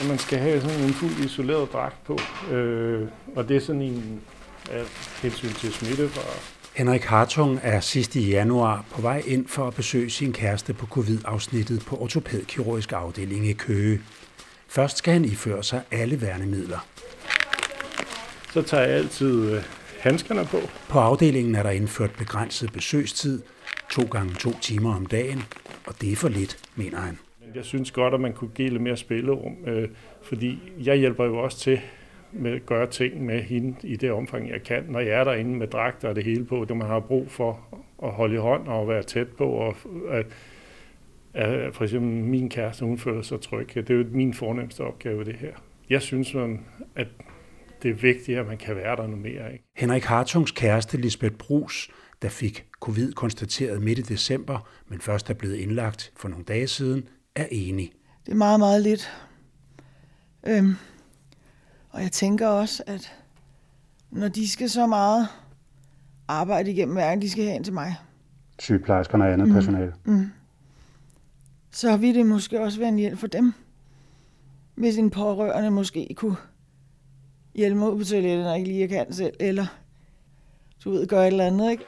at man skal have sådan en fuldt isoleret dragt på. Øh, og det er sådan en af hensyn til smitte fra Henrik Hartung er sidst i januar på vej ind for at besøge sin kæreste på covid-afsnittet på ortopædkirurgisk afdeling i Køge. Først skal han iføre sig alle værnemidler. Så tager jeg altid øh, handskerne på. På afdelingen er der indført begrænset besøgstid, to gange to timer om dagen, og det er for lidt, mener han. Jeg synes godt, at man kunne give lidt mere spillerum, øh, fordi jeg hjælper jo også til med at gøre ting med hende i det omfang, jeg kan, når jeg er derinde med dragter og det hele på, det man har brug for at holde i hånd og være tæt på, og at, at for eksempel min kæreste, hun føler sig tryg. Det er jo min fornemmeste opgave, det her. Jeg synes, at det er vigtigt, at man kan være der noget mere. Ikke? Henrik Hartungs kæreste, Lisbeth Brus, der fik covid konstateret midt i december, men først er blevet indlagt for nogle dage siden, er enig. Det er meget, meget lidt. Øhm, og jeg tænker også, at når de skal så meget arbejde igennem hverken, de skal have ind til mig. Sygeplejerskerne og andet mm. personale. Mm. Så vil det måske også være en hjælp for dem, hvis en pårørende måske kunne hjælpe mig ud på toilettet, når jeg ikke lige kan selv, eller du ved, gøre et eller andet, ikke?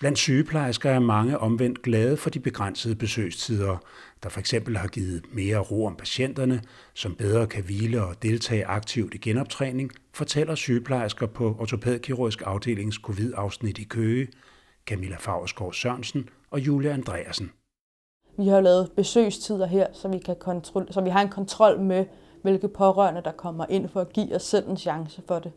Blandt sygeplejersker er mange omvendt glade for de begrænsede besøgstider, der for eksempel har givet mere ro om patienterne, som bedre kan hvile og deltage aktivt i genoptræning, fortæller sygeplejersker på ortopædkirurgisk afdelings covid-afsnit i Køge, Camilla Fagerskov Sørensen og Julia Andreasen. Vi har lavet besøgstider her, så vi, kan kontrol, så vi har en kontrol med, hvilke pårørende, der kommer ind for at give os selv en chance for det.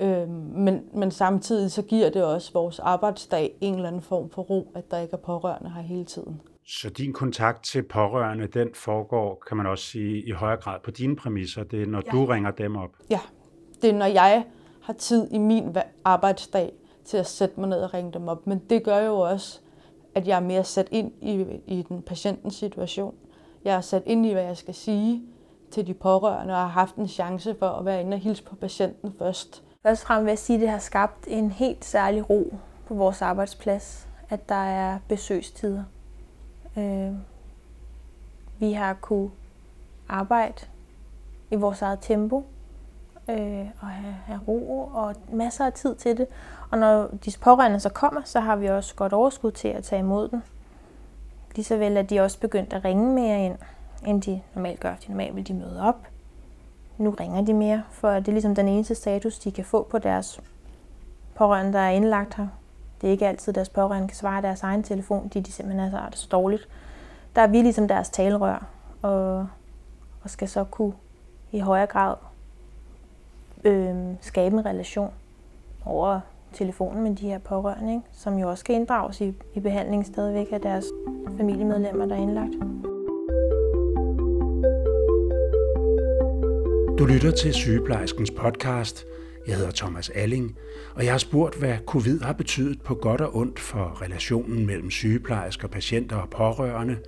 Øh, men, men samtidig så giver det også vores arbejdsdag en eller anden form for ro, at der ikke er pårørende her hele tiden. Så din kontakt til pårørende, den foregår, kan man også sige, i højere grad på dine præmisser. Det er, når ja. du ringer dem op. Ja, det er, når jeg har tid i min arbejdsdag til at sætte mig ned og ringe dem op. Men det gør jo også, at jeg er mere sat ind i, i den patientens situation. Jeg er sat ind i, hvad jeg skal sige til de pårørende, og har haft en chance for at være inde og hilse på patienten først. Først og fremmest vil jeg sige, at det har skabt en helt særlig ro på vores arbejdsplads, at der er besøgstider. Øh, vi har kunne arbejde i vores eget tempo øh, og have, have ro og masser af tid til det. Og når de pårørende så kommer, så har vi også godt overskud til at tage imod dem. Ligeså vel at de også begyndt at ringe mere ind, end de normalt gør. De normalt vil de møde op nu ringer de mere, for det er ligesom den eneste status, de kan få på deres pårørende, der er indlagt her. Det er ikke altid, deres pårørende kan svare deres egen telefon, de, de simpelthen er så, så dårligt. Der er vi ligesom deres talerør, og, og skal så kunne i højere grad øh, skabe en relation over telefonen med de her pårørende, ikke? som jo også skal inddrages i, i behandlingen stadigvæk af deres familiemedlemmer, der er indlagt. Du lytter til Sygeplejerskens podcast. Jeg hedder Thomas Alling, og jeg har spurgt, hvad covid har betydet på godt og ondt for relationen mellem sygeplejersker, patienter og pårørende,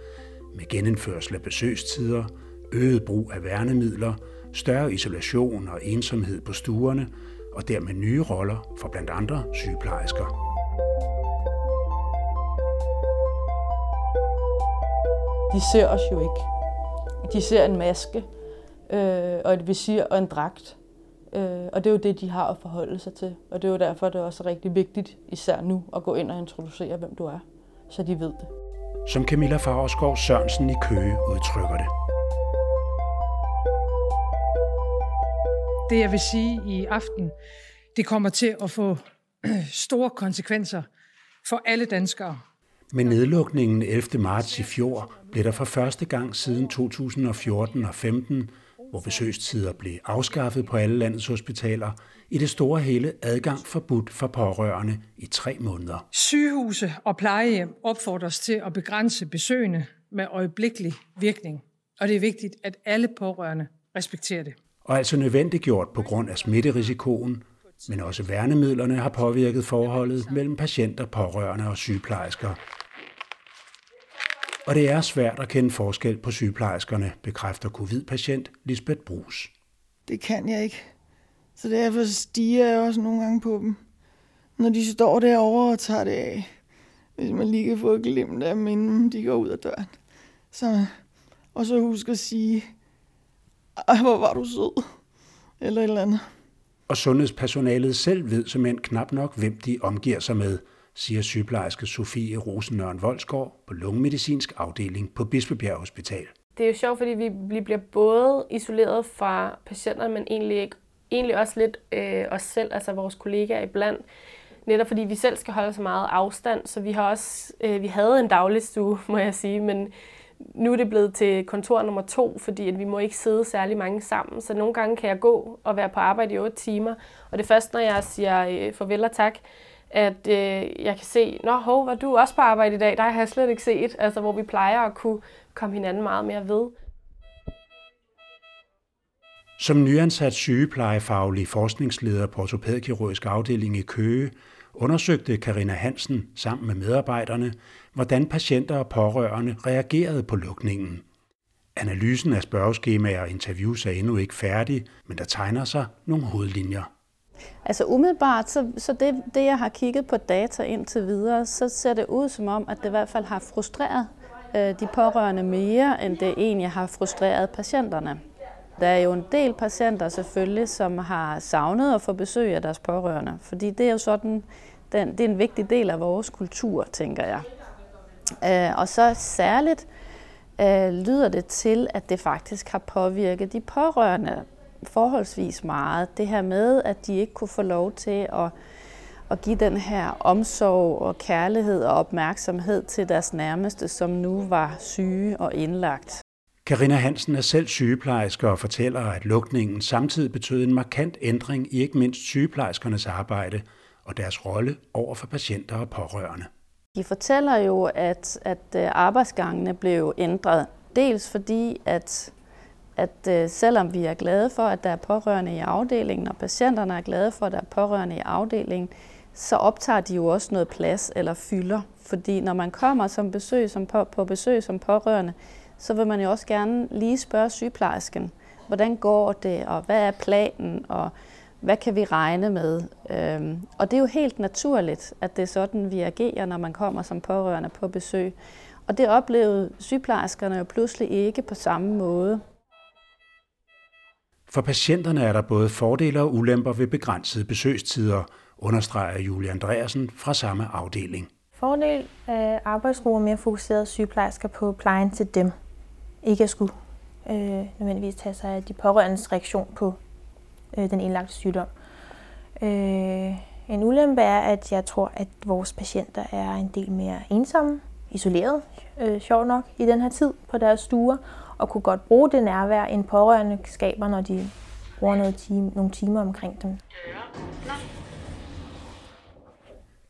med genindførsel af besøgstider, øget brug af værnemidler, større isolation og ensomhed på stuerne, og dermed nye roller for blandt andre sygeplejersker. De ser os jo ikke. De ser en maske, øh, og et visir og en dragt. Øh, og det er jo det, de har at forholde sig til. Og det er jo derfor, det er også rigtig vigtigt, især nu, at gå ind og introducere, hvem du er, så de ved det. Som Camilla Fagerskov Sørensen i Køge udtrykker det. Det jeg vil sige i aften, det kommer til at få store konsekvenser for alle danskere. Med nedlukningen 11. marts i fjor blev der for første gang siden 2014 og 15 hvor besøgstider blev afskaffet på alle landets hospitaler, i det store hele adgang forbudt for pårørende i tre måneder. Sygehuse og plejehjem opfordres til at begrænse besøgende med øjeblikkelig virkning. Og det er vigtigt, at alle pårørende respekterer det. Og altså nødvendiggjort på grund af smitterisikoen, men også værnemidlerne har påvirket forholdet mellem patienter, pårørende og sygeplejersker og det er svært at kende forskel på sygeplejerskerne, bekræfter covid-patient Lisbeth Brus. Det kan jeg ikke. Så derfor stiger jeg også nogle gange på dem. Når de står derovre og tager det af. Hvis man lige kan få et glimt af dem, inden de går ud af døren. Så, og så husk at sige, ej, hvor var du sød, eller et eller andet. Og sundhedspersonalet selv ved simpelthen knap nok, hvem de omgiver sig med, siger sygeplejerske Sofie Rosenørn Voldsgaard på lungemedicinsk afdeling på Bispebjerg Hospital. Det er jo sjovt, fordi vi bliver både isoleret fra patienterne, men egentlig, ikke, egentlig også lidt øh, os selv, altså vores kollegaer iblandt. Netop fordi vi selv skal holde så meget afstand, så vi har også, øh, vi havde en dagligstue, må jeg sige, men nu er det blevet til kontor nummer to, fordi at vi må ikke sidde særlig mange sammen. Så nogle gange kan jeg gå og være på arbejde i 8 timer, og det er først, når jeg siger øh, farvel og tak, at øh, jeg kan se, nå, hov, var du også på arbejde i dag? Der har jeg slet ikke set, altså hvor vi plejer at kunne komme hinanden meget mere ved. Som nyansat sygeplejefaglig forskningsleder på ortopædkirurgisk afdeling i Køge, undersøgte Karina Hansen sammen med medarbejderne, hvordan patienter og pårørende reagerede på lukningen. Analysen af spørgeskemaer og interviews er endnu ikke færdig, men der tegner sig nogle hovedlinjer. Altså umiddelbart, så, så det, det jeg har kigget på data indtil videre, så ser det ud som om, at det i hvert fald har frustreret øh, de pårørende mere, end det egentlig har frustreret patienterne. Der er jo en del patienter selvfølgelig, som har savnet at få besøg af deres pårørende, fordi det er jo sådan, den, det er en vigtig del af vores kultur, tænker jeg. Øh, og så særligt øh, lyder det til, at det faktisk har påvirket de pårørende forholdsvis meget. Det her med, at de ikke kunne få lov til at, at give den her omsorg og kærlighed og opmærksomhed til deres nærmeste, som nu var syge og indlagt. Karina Hansen er selv sygeplejerske og fortæller, at lukningen samtidig betød en markant ændring i ikke mindst sygeplejerskernes arbejde og deres rolle over for patienter og pårørende. De fortæller jo, at, at øh, arbejdsgangene blev ændret. Dels fordi, at, at øh, selvom vi er glade for, at der er pårørende i afdelingen, og patienterne er glade for, at der er pårørende i afdelingen, så optager de jo også noget plads eller fylder. Fordi når man kommer som besøg, som på, på besøg som pårørende, så vil man jo også gerne lige spørge sygeplejersken, hvordan går det, og hvad er planen, og hvad kan vi regne med? Øhm, og det er jo helt naturligt, at det er sådan, vi agerer, når man kommer som pårørende på besøg. Og det oplevede sygeplejerskerne jo pludselig ikke på samme måde. For patienterne er der både fordele og ulemper ved begrænsede besøgstider, understreger Julie Andreasen fra samme afdeling. Fordel øh, af arbejdsro og mere fokuseret sygeplejersker på plejen til dem. Ikke at skulle øh, nødvendigvis tage sig af de pårørendes reaktion på øh, den indlagte sygdom. Øh, en ulempe er, at jeg tror, at vores patienter er en del mere ensomme, isoleret, øh, sjov nok, i den her tid på deres stuer, og kunne godt bruge det nærvær, en pårørende skaber, når de bruger noget time, nogle timer omkring dem.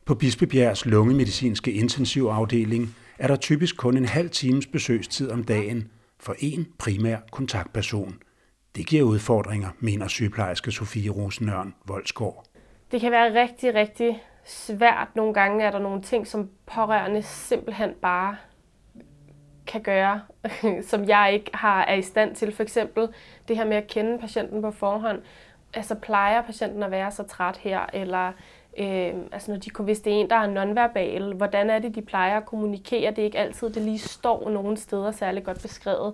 På Bispebjergs lungemedicinske intensivafdeling er der typisk kun en halv times besøgstid om dagen for en primær kontaktperson – det giver udfordringer, mener sygeplejerske Sofie Rosenørn Voldsgaard. Det kan være rigtig, rigtig svært. Nogle gange er der nogle ting, som pårørende simpelthen bare kan gøre, som jeg ikke har er i stand til. For eksempel det her med at kende patienten på forhånd. Altså plejer patienten at være så træt her, eller øh, altså når de, hvis det er en, der er nonverbal, hvordan er det, de plejer at kommunikere? Det er ikke altid, det lige står nogen steder særlig godt beskrevet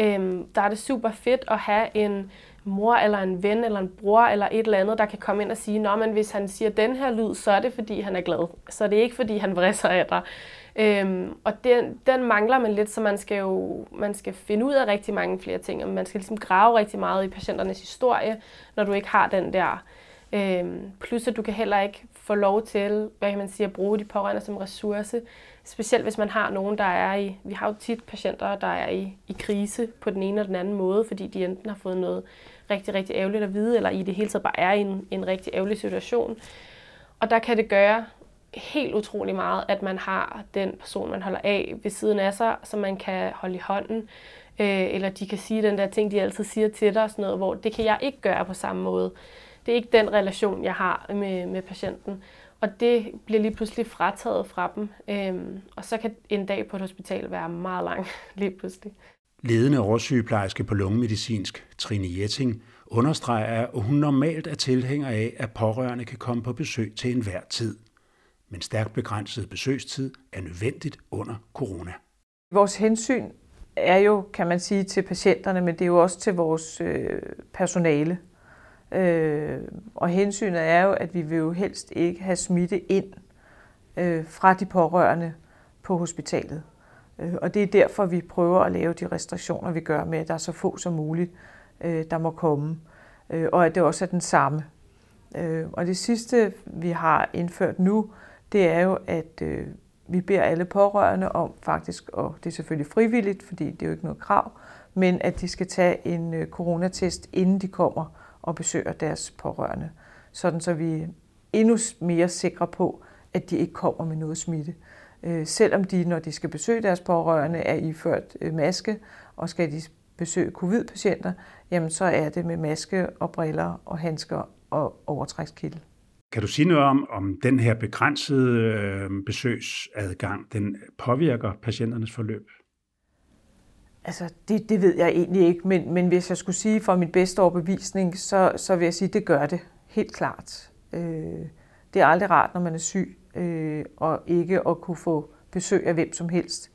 Øh, der er det super fedt at have en mor eller en ven eller en bror eller et eller andet, der kan komme ind og sige, Nå, men hvis han siger den her lyd, så er det fordi han er glad. Så er det ikke fordi han vrisser af dig. Øhm, og den, den mangler man lidt, så man skal jo man skal finde ud af rigtig mange flere ting. Og man skal ligesom grave rigtig meget i patienternes historie, når du ikke har den der. Øhm, plus at du kan heller ikke få lov til, hvad kan man sige, at bruge de pårørende som ressource. Specielt hvis man har nogen, der er i, vi har jo tit patienter, der er i, i krise på den ene eller den anden måde, fordi de enten har fået noget rigtig, rigtig ærgerligt at vide, eller i det hele taget bare er i en, en rigtig ærgerlig situation. Og der kan det gøre helt utrolig meget, at man har den person, man holder af ved siden af sig, som man kan holde i hånden, øh, eller de kan sige den der ting, de altid siger til dig, og sådan noget, hvor det kan jeg ikke gøre på samme måde. Det er ikke den relation, jeg har med, med patienten. Og det bliver lige pludselig frataget fra dem. Øhm, og så kan en dag på et hospital være meget lang lige pludselig. Ledende oversygeplejerske på lungemedicinsk, Trine Jetting, understreger, at hun normalt er tilhænger af, at pårørende kan komme på besøg til enhver tid. Men stærkt begrænset besøgstid er nødvendigt under corona. Vores hensyn er jo, kan man sige, til patienterne, men det er jo også til vores øh, personale. Øh, og hensynet er jo, at vi vil jo helst ikke have smitte ind øh, fra de pårørende på hospitalet. Øh, og det er derfor, vi prøver at lave de restriktioner, vi gør med, at der er så få som muligt, øh, der må komme. Øh, og at det også er den samme. Øh, og det sidste, vi har indført nu, det er jo, at øh, vi beder alle pårørende om faktisk, og det er selvfølgelig frivilligt, fordi det er jo ikke noget krav, men at de skal tage en øh, coronatest, inden de kommer og besøger deres pårørende. Sådan så vi er endnu mere sikre på, at de ikke kommer med noget smitte. Øh, selvom de, når de skal besøge deres pårørende, er iført øh, maske, og skal de besøge covid-patienter, jamen så er det med maske og briller og handsker og overtrækskilde. Kan du sige noget om, om den her begrænsede øh, besøgsadgang, den påvirker patienternes forløb? Altså, det, det ved jeg egentlig ikke, men, men hvis jeg skulle sige for min bedste overbevisning, så, så vil jeg sige, at det gør det. Helt klart. Øh, det er aldrig rart, når man er syg, øh, og ikke at kunne få besøg af hvem som helst.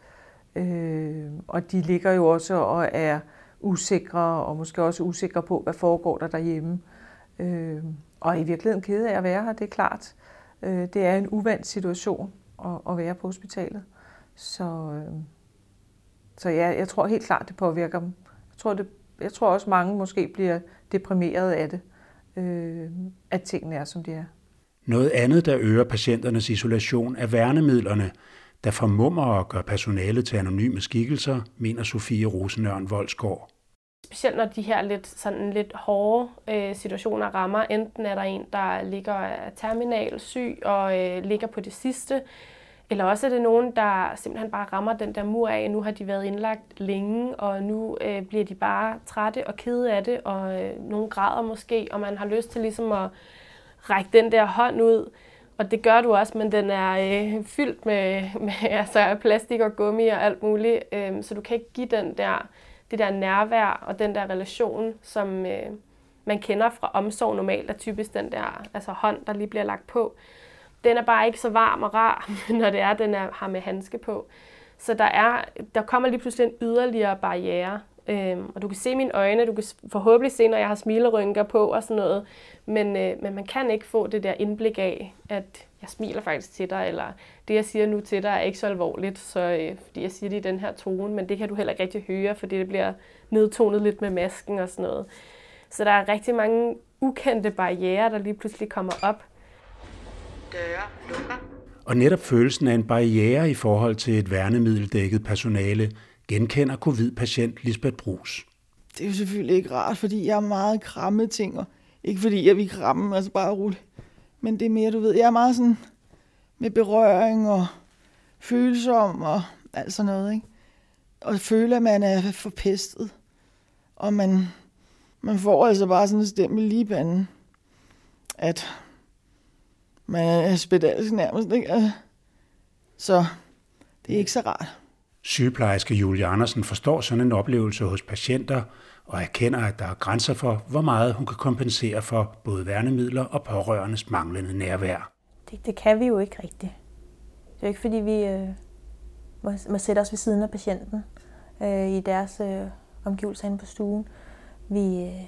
Øh, og de ligger jo også og er usikre, og måske også usikre på, hvad foregår der derhjemme. Øh, og i virkeligheden kede af at være her, det er klart. Øh, det er en uvandt situation at, at være på hospitalet. Så, øh, så ja, jeg tror helt klart, det påvirker dem. Jeg tror, det, jeg tror også, mange måske bliver deprimeret af det, øh, at tingene er, som de er. Noget andet, der øger patienternes isolation, er værnemidlerne, der formummer og gør personalet til anonyme skikkelser, mener Sofie Rosenørn Voldsgaard. Specielt når de her lidt, sådan lidt hårde øh, situationer rammer. Enten er der en, der ligger terminal syg og øh, ligger på det sidste, eller også er det nogen, der simpelthen bare rammer den der mur af, nu har de været indlagt længe, og nu øh, bliver de bare trætte og kede af det, og øh, nogle græder måske, og man har lyst til ligesom at række den der hånd ud. Og det gør du også, men den er øh, fyldt med, med altså, plastik og gummi og alt muligt, øh, så du kan ikke give den der, det der nærvær og den der relation, som øh, man kender fra omsorg normalt, er typisk den der altså hånd, der lige bliver lagt på den er bare ikke så varm og rar, når det er, den er, har med handske på. Så der, er, der kommer lige pludselig en yderligere barriere. Øhm, og du kan se mine øjne, du kan forhåbentlig se, når jeg har smilerynker på og sådan noget. Men, øh, men man kan ikke få det der indblik af, at jeg smiler faktisk til dig, eller det, jeg siger nu til dig, er ikke så alvorligt, så, øh, fordi jeg siger det i den her tone, men det kan du heller ikke rigtig høre, fordi det bliver nedtonet lidt med masken og sådan noget. Så der er rigtig mange ukendte barriere, der lige pludselig kommer op, døre lukker. Og netop følelsen af en barriere i forhold til et værnemiddeldækket personale genkender covid-patient Lisbeth Brus. Det er jo selvfølgelig ikke rart, fordi jeg er meget kramme ting, og ikke fordi jeg vil kramme, altså bare roligt. Men det er mere, du ved, jeg er meget sådan med berøring og følsom og alt sådan noget, ikke? Og føle, at man er forpestet. Og man, man får altså bare sådan en stemme lige banden, at man er spedalsk nærmest, ikke? Altså, så det er ikke så rart. Sygeplejerske Julie Andersen forstår sådan en oplevelse hos patienter og erkender, at der er grænser for, hvor meget hun kan kompensere for både værnemidler og pårørendes manglende nærvær. Det, det kan vi jo ikke rigtigt. Det er jo ikke, fordi vi øh, må, må sætte os ved siden af patienten øh, i deres øh, omgivelser inde på stuen. Vi, øh,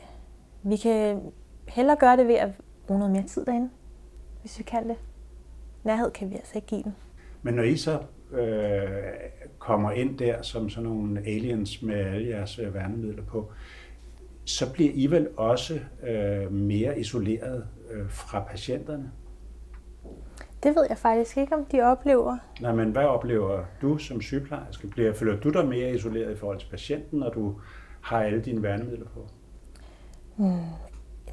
vi kan hellere gøre det ved at bruge noget mere tid derinde hvis vi kan det. Nærhed kan vi altså ikke give den. Men når I så øh, kommer ind der som sådan nogle aliens med alle jeres øh, værnemidler på, så bliver I vel også øh, mere isoleret øh, fra patienterne? Det ved jeg faktisk ikke, om de oplever. Nej, men hvad oplever du som sygeplejerske? Bliver, føler du dig mere isoleret i forhold til patienten, når du har alle dine værnemidler på? Hmm.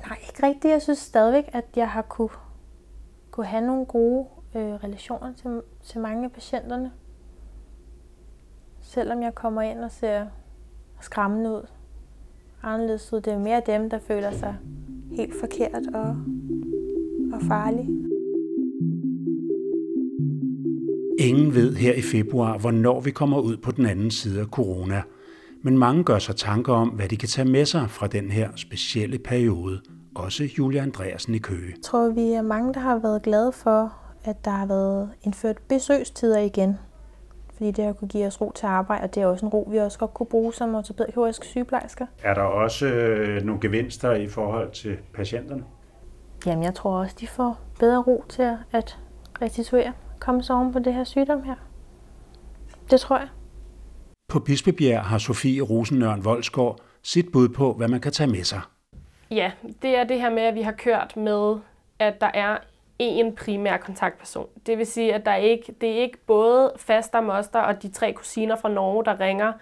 Nej, ikke rigtigt. Jeg synes stadigvæk, at jeg har kunne kunne have nogle gode øh, relationer til, til mange af patienterne. Selvom jeg kommer ind og ser skræmmende ud, anderledes ud, det er mere dem, der føler sig helt forkert og, og farlige. Ingen ved her i februar, hvornår vi kommer ud på den anden side af corona. Men mange gør sig tanker om, hvad de kan tage med sig fra den her specielle periode – også Julia Andreasen i Køge. Jeg tror, vi er mange, der har været glade for, at der har været indført besøgstider igen. fordi det har kunne give os ro til arbejde, og det er også en ro, vi også godt kunne bruge som ortopædisk sygeplejersker. Er der også øh, nogle gevinster i forhold til patienterne? Jamen, jeg tror også, de får bedre ro til at restituere, komme sig oven på det her sygdom her. Det tror jeg. På Bispebjerg har Sofie Rosenørn Voldsgaard sit bud på, hvad man kan tage med sig. Ja, det er det her med, at vi har kørt med, at der er en primær kontaktperson. Det vil sige, at der ikke, det er ikke både faster, moster og de tre kusiner fra Norge, der ringer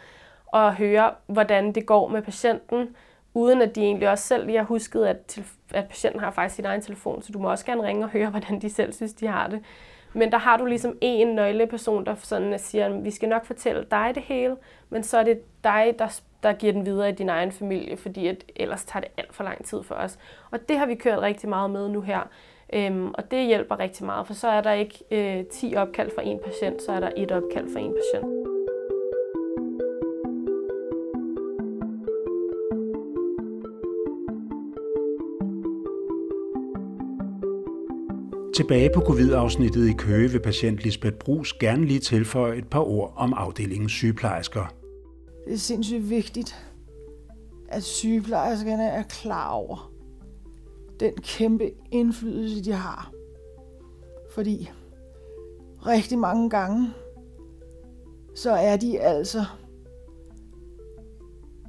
og hører, hvordan det går med patienten, uden at de egentlig også selv lige har husket, at, at patienten har faktisk sin egen telefon, så du må også gerne ringe og høre, hvordan de selv synes, de har det. Men der har du ligesom en nøgleperson, der sådan siger, at vi skal nok fortælle dig det hele, men så er det dig, der, der giver den videre i din egen familie, fordi at ellers tager det alt for lang tid for os. Og det har vi kørt rigtig meget med nu her. Øhm, og det hjælper rigtig meget, for så er der ikke øh, 10 opkald for en patient, så er der et opkald for en patient. Tilbage på covid-afsnittet i Køge vil patient Lisbeth Brus gerne lige tilføje et par ord om afdelingens sygeplejersker. Det er sindssygt vigtigt, at sygeplejerskerne er klar over den kæmpe indflydelse, de har. Fordi rigtig mange gange, så er de altså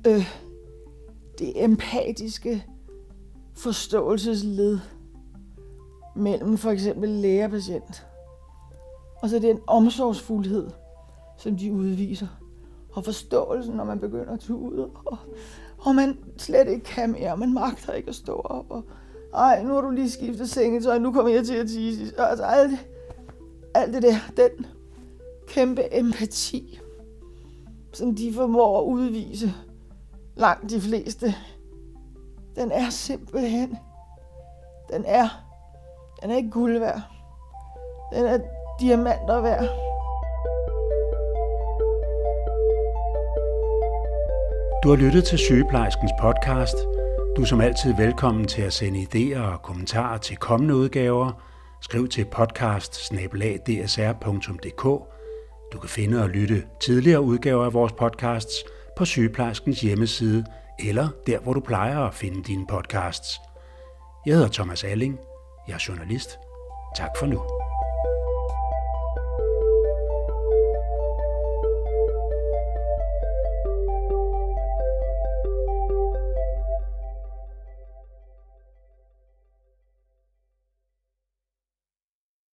øh, det empatiske forståelsesled mellem for eksempel læge og patient. Og så den omsorgsfuldhed, som de udviser. Og forståelsen, når man begynder at tude, og, og man slet ikke kan mere, man magter ikke at stå op, og ej, nu har du lige skiftet sengetøj, nu kommer jeg til at tisse. Altså alt det, alt det der, den kæmpe empati, som de formår at udvise langt de fleste, den er simpelthen, den er den er ikke guld værd. Den er diamanter værd. Du har lyttet til Sygeplejerskens podcast. Du er som altid velkommen til at sende idéer og kommentarer til kommende udgaver. Skriv til podcast Du kan finde og lytte tidligere udgaver af vores podcasts på Sygeplejerskens hjemmeside eller der, hvor du plejer at finde dine podcasts. Jeg hedder Thomas Alling. Jeg er journalist. Tak for nu.